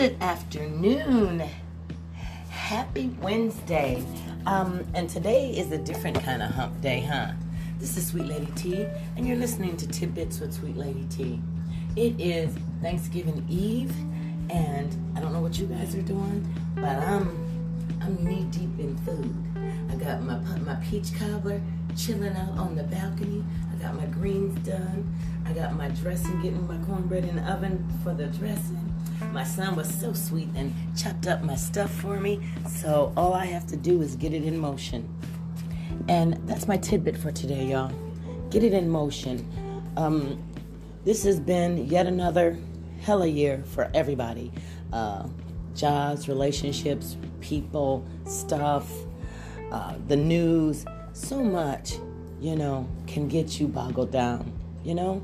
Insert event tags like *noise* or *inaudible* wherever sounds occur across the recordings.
Good afternoon. Happy Wednesday. Um, and today is a different kind of hump day, huh? This is Sweet Lady T, and you're listening to Tidbits with Sweet Lady T. It is Thanksgiving Eve, and I don't know what you guys are doing, but I'm I'm knee deep in food. I got my my peach cobbler chilling out on the balcony. I got my greens done. I got my dressing, getting my cornbread in the oven for the dressing. My son was so sweet and chopped up my stuff for me. So all I have to do is get it in motion. And that's my tidbit for today, y'all. Get it in motion. Um, this has been yet another hella year for everybody. Uh, jobs, relationships, people, stuff, uh, the news, so much, you know, can get you boggled down, you know?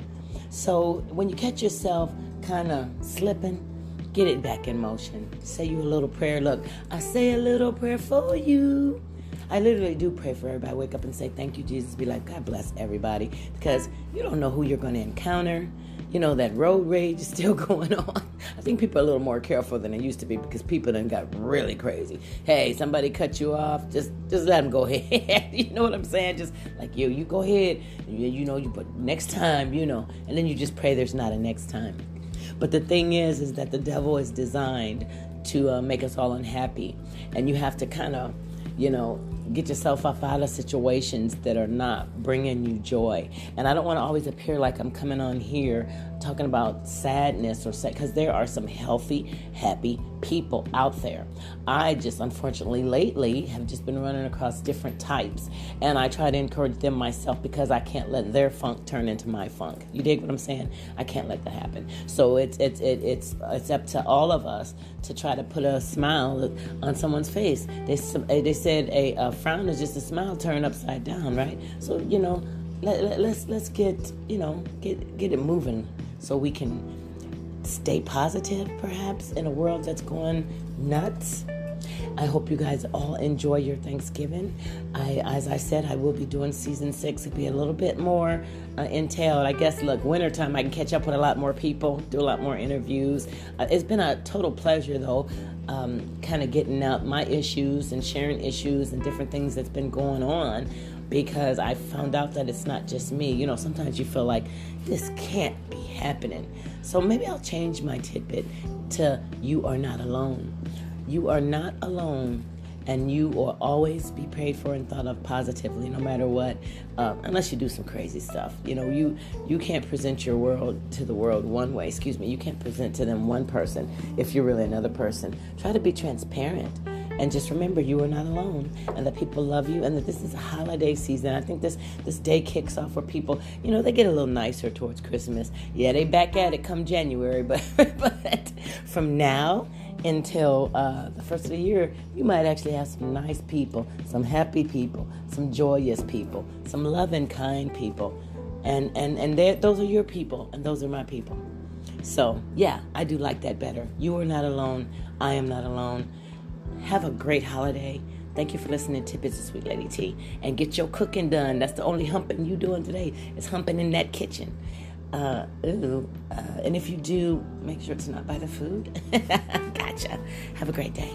So when you catch yourself kind of slipping, get it back in motion. Say you a little prayer. Look, I say a little prayer for you. I literally do pray for everybody. Wake up and say, Thank you, Jesus. Be like, God bless everybody. Because you don't know who you're going to encounter. You know, that road rage is *laughs* still going on. I think people are a little more careful than they used to be because people then got really crazy. Hey, somebody cut you off, just just let them go *laughs* ahead. you know what I'm saying? Just like you, you go ahead. You, you know, you but next time, you know, and then you just pray there's not a next time. But the thing is, is that the devil is designed to uh, make us all unhappy, and you have to kind of, you know, get yourself up out of situations that are not bringing you joy. And I don't want to always appear like I'm coming on here talking about sadness or sad because there are some healthy, happy people out there. I just unfortunately lately have just been running across different types and I try to encourage them myself because I can't let their funk turn into my funk. You dig what I'm saying? I can't let that happen. So it's it's it, it's it's up to all of us to try to put a smile on someone's face. They they said a, a frown is just a smile turned upside down, right? So you know, let, let, let's let's get you know get get it moving so we can stay positive, perhaps in a world that's going nuts. I hope you guys all enjoy your Thanksgiving. I, as I said, I will be doing season six. It'll be a little bit more uh, entailed. I guess, look, wintertime, I can catch up with a lot more people, do a lot more interviews. Uh, it's been a total pleasure, though, um, kind of getting out my issues and sharing issues and different things that's been going on because I found out that it's not just me. You know, sometimes you feel like this can't be happening. So maybe I'll change my tidbit to you are not alone. You are not alone and you will always be prayed for and thought of positively no matter what um, unless you do some crazy stuff you know you you can't present your world to the world one way excuse me you can't present to them one person if you're really another person try to be transparent and just remember, you are not alone, and that people love you, and that this is a holiday season. I think this this day kicks off where people, you know, they get a little nicer towards Christmas. Yeah, they back at it come January, *laughs* but but from now until uh, the first of the year, you might actually have some nice people, some happy people, some joyous people, some loving, kind people, and and and those are your people, and those are my people. So yeah, I do like that better. You are not alone. I am not alone. Have a great holiday. Thank you for listening to Business Sweet Lady T. And get your cooking done. That's the only humping you doing today is humping in that kitchen. Uh, ooh, uh, and if you do, make sure it's not by the food. *laughs* gotcha. Have a great day.